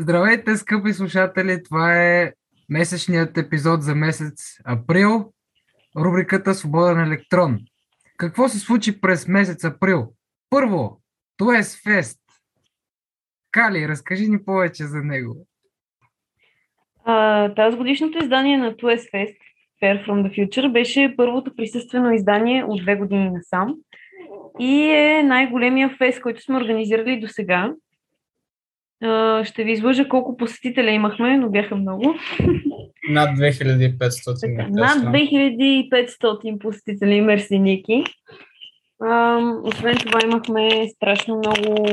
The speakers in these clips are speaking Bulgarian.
Здравейте, скъпи слушатели! Това е месечният епизод за месец април, рубриката Свободен електрон. Какво се случи през месец април? Първо, Туес Фест. Кали, разкажи ни повече за него. А, тази годишното издание на Tues Fest, Fair from the Future, беше първото присъствено издание от две години насам и е най-големия фест, който сме организирали до сега. Ще ви излъжа колко посетителя имахме, но бяха много. Над 2500. Така, над 2500 посетители, мерси Ники. Освен това имахме страшно много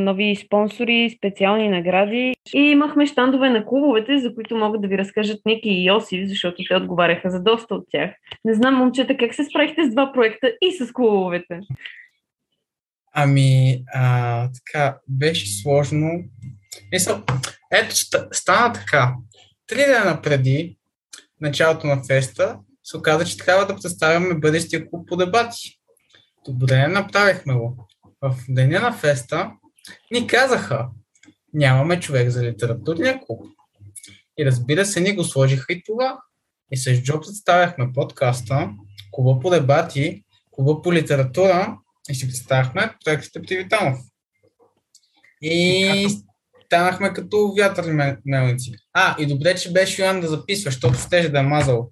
нови спонсори, специални награди. И имахме щандове на клубовете, за които могат да ви разкажат Ники и Йосиф, защото те отговаряха за доста от тях. Не знам, момчета, как се справихте с два проекта и с клубовете? Ами, а, така, беше сложно. Мисъл, ето, стана така. Три дена преди началото на феста се оказа, че трябва да представяме бъдещия клуб по дебати. Добре, направихме го в деня на феста ни казаха, нямаме човек за литературния клуб. И разбира се, ни го сложиха и това. И с Джо представяхме подкаста, клуба по дебати, клуба по литература и си представяхме проектите Птивитанов. И станахме като вятърни мелници. А, и добре, че беше Йоан да записва, защото ще да е мазал.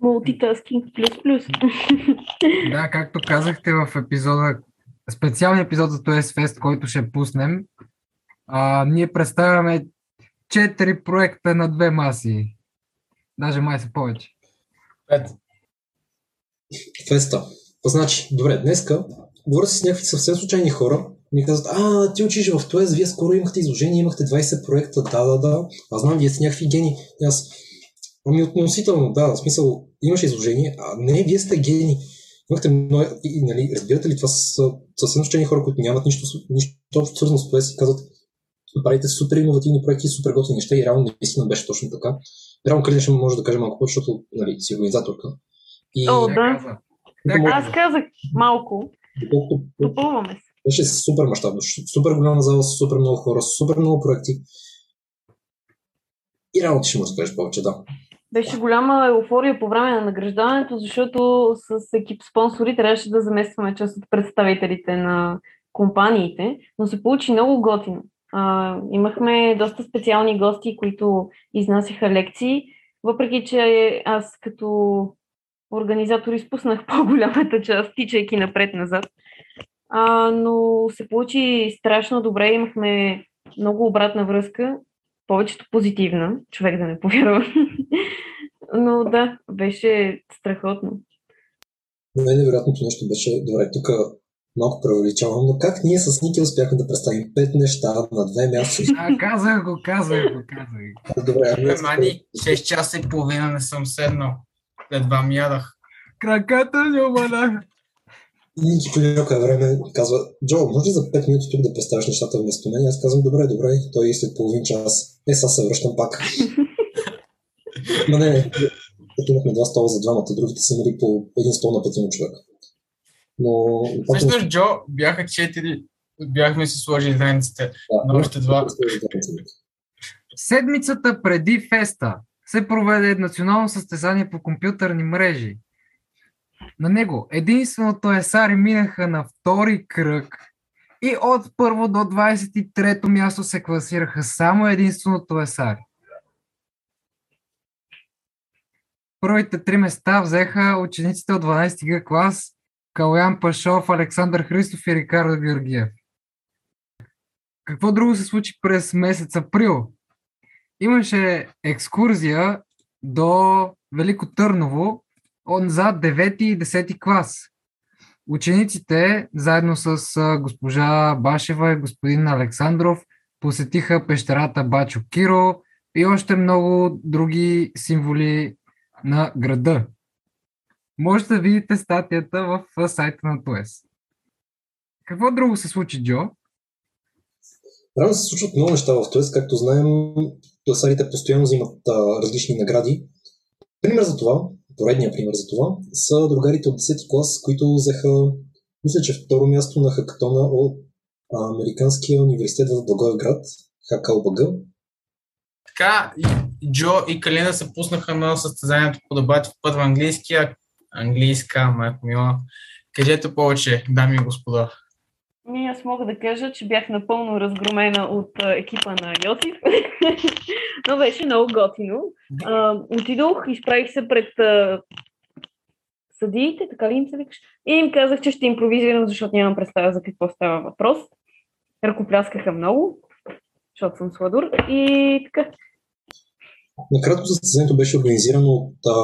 Мултитаскинг плюс плюс. Да, както казахте в епизода, специалния епизод за TOS Fest, който ще пуснем, а, ние представяме четири проекта на две маси. Даже май са повече. Пет. Феста. Значи, добре, днеска говоря с някакви съвсем случайни хора. Ми казват, а, ти учиш в ТОЕС, вие скоро имахте изложение, имахте 20 проекта, да, да, да. Аз знам, вие сте някакви гени. Аз, ами относително, да, в смисъл, имаш изложение, а не, вие сте гени имахте много, и, нали, разбирате ли, това са съвсем случайни хора, които нямат нищо, нищо общо свързано с това и казват, правите супер иновативни проекти, супер готини неща и реално наистина беше точно така. Реално Калина ще може да каже малко повече, защото нали, си организаторка. И... О, да. Аз казах малко. Допълваме се. Беше супер мащабно, супер голяма зала, супер много хора, супер много проекти. И реално ти ще му разкажеш повече, да. Беше голяма еуфория по време на награждаването, защото с екип спонсори трябваше да заместваме част от представителите на компаниите, но се получи много готино. А, имахме доста специални гости, които изнасяха лекции, въпреки че аз като организатор изпуснах по-голямата част, тичайки напред-назад. А, но се получи страшно добре, имахме много обратна връзка повечето позитивна, човек да не повярва. Но да, беше страхотно. Най-невероятното нещо беше, добре, тук малко преувеличавам, но как ние с Ники успяхме да представим пет неща на две месеца? А, казах го, казах го, казах Добре, ами... Мани, 6 часа и половина не съм седнал. Едва ми ядах. Краката ми оманах. И по някое време казва, Джо, може ли за 5 минути тук да представиш нещата вместо мен? Аз казвам, добре, добре. Той след половин час. Е, сега се връщам пак. Но не, не. имахме два стола за двамата, другите са нали по един стол на петима човек. Но... Всъщност, Джо, бяха четири. Бяхме си сложили границите да, на още два. Седмицата преди феста се проведе национално състезание по компютърни мрежи на него единственото есари минаха на втори кръг и от първо до 23-то място се класираха само единственото есари. Първите три места взеха учениците от 12 г клас Калян Пашов, Александър Христов и Рикардо Георгиев. Какво друго се случи през месец април? Имаше екскурзия до Велико Търново, за 9 и 10 клас. Учениците, заедно с госпожа Башева и господин Александров, посетиха пещерата Бачо Киро и още много други символи на града. Може да видите статията в сайта на ТОЕС. Какво друго се случи, Джо? Рано се случват много неща в ТОЕС. Както знаем, туесарите постоянно взимат а, различни награди. Пример за това поредния пример за това, са другарите от 10 клас, които взеха, мисля, че второ място на хакатона от Американския университет в Благоевград, ХКЛБГ. Така, Джо и Калина се пуснаха на състезанието по дебати в първа английския. Английска, майко мила. Кажете повече, дами и господа. Ми, аз мога да кажа, че бях напълно разгромена от а, екипа на Йосиф, но беше много готино. А, отидох, изправих се пред а, съдиите, така ли им се викаш, и им казах, че ще импровизирам, защото нямам представа за какво става въпрос. Ръкопляскаха много, защото съм сладур и така. Накратко състезанието беше организирано от а,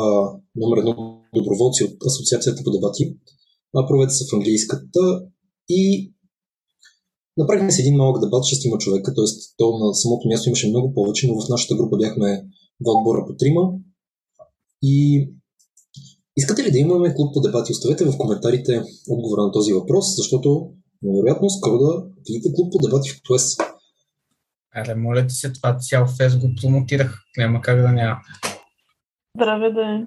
номер едно доброволци от Асоциацията по дебати. Проведе се в английската и направихме си един малък дебат, шестима човека, т.е. то на самото място имаше много повече, но в нашата група бяхме два отбора по трима. И искате ли да имаме клуб по дебати? Оставете в коментарите отговора на този въпрос, защото вероятно скоро да видите клуб по дебати в ТОЕС. Аре, моля ти се, това цял фест го промотирах. Няма как да няма. Здраве да е.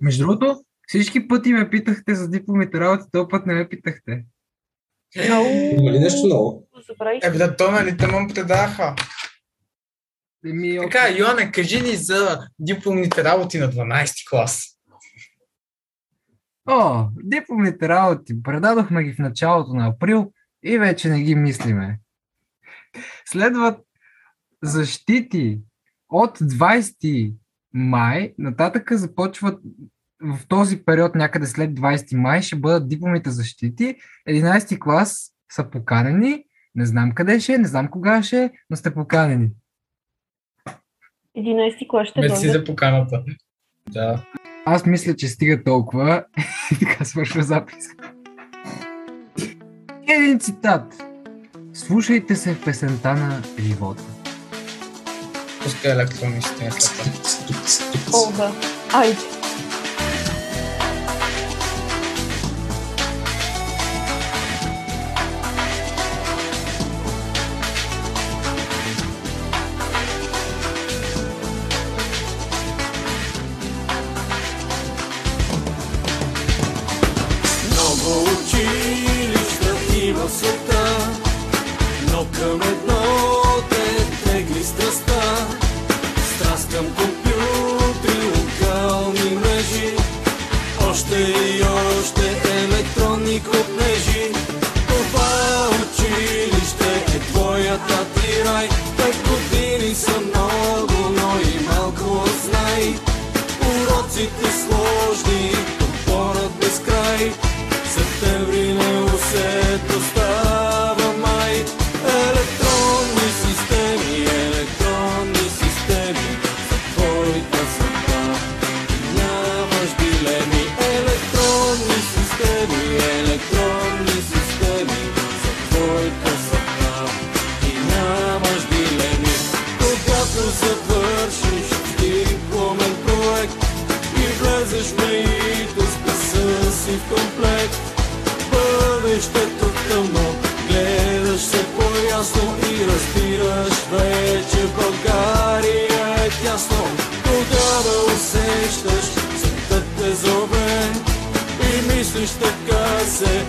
Между другото, всички пъти ме питахте за дипломите работи, този път не ме питахте. Много Има ли нещо ново? Е, бе, да, то нали те му предаха. Така, Йоане, кажи ни за дипломните работи на 12 клас. О, дипломните работи. Предадохме ги в началото на април и вече не ги мислиме. Следват защити от 20 май. Нататъка започват в този период, някъде след 20 май, ще бъдат дипломните защити. 11 клас са поканени. Не знам къде ще не знам кога ще но сте поканени. 11 клас ще Мерси за поканата. Да. Аз мисля, че стига толкова. И така свършва запис. Един цитат. Слушайте се в песента на живота. Пускай електронни системи след това. О, да. Айде. В но към едно те тегли страста. Страст към компютри, локални мрежи, още и още електронни копнежи. Това училище е твоята ти рай, Бъдещето тъмно, гледаш се по-ясно и разбираш вече България е тясно. Тогава усещаш, светът те зове и мислиш така се,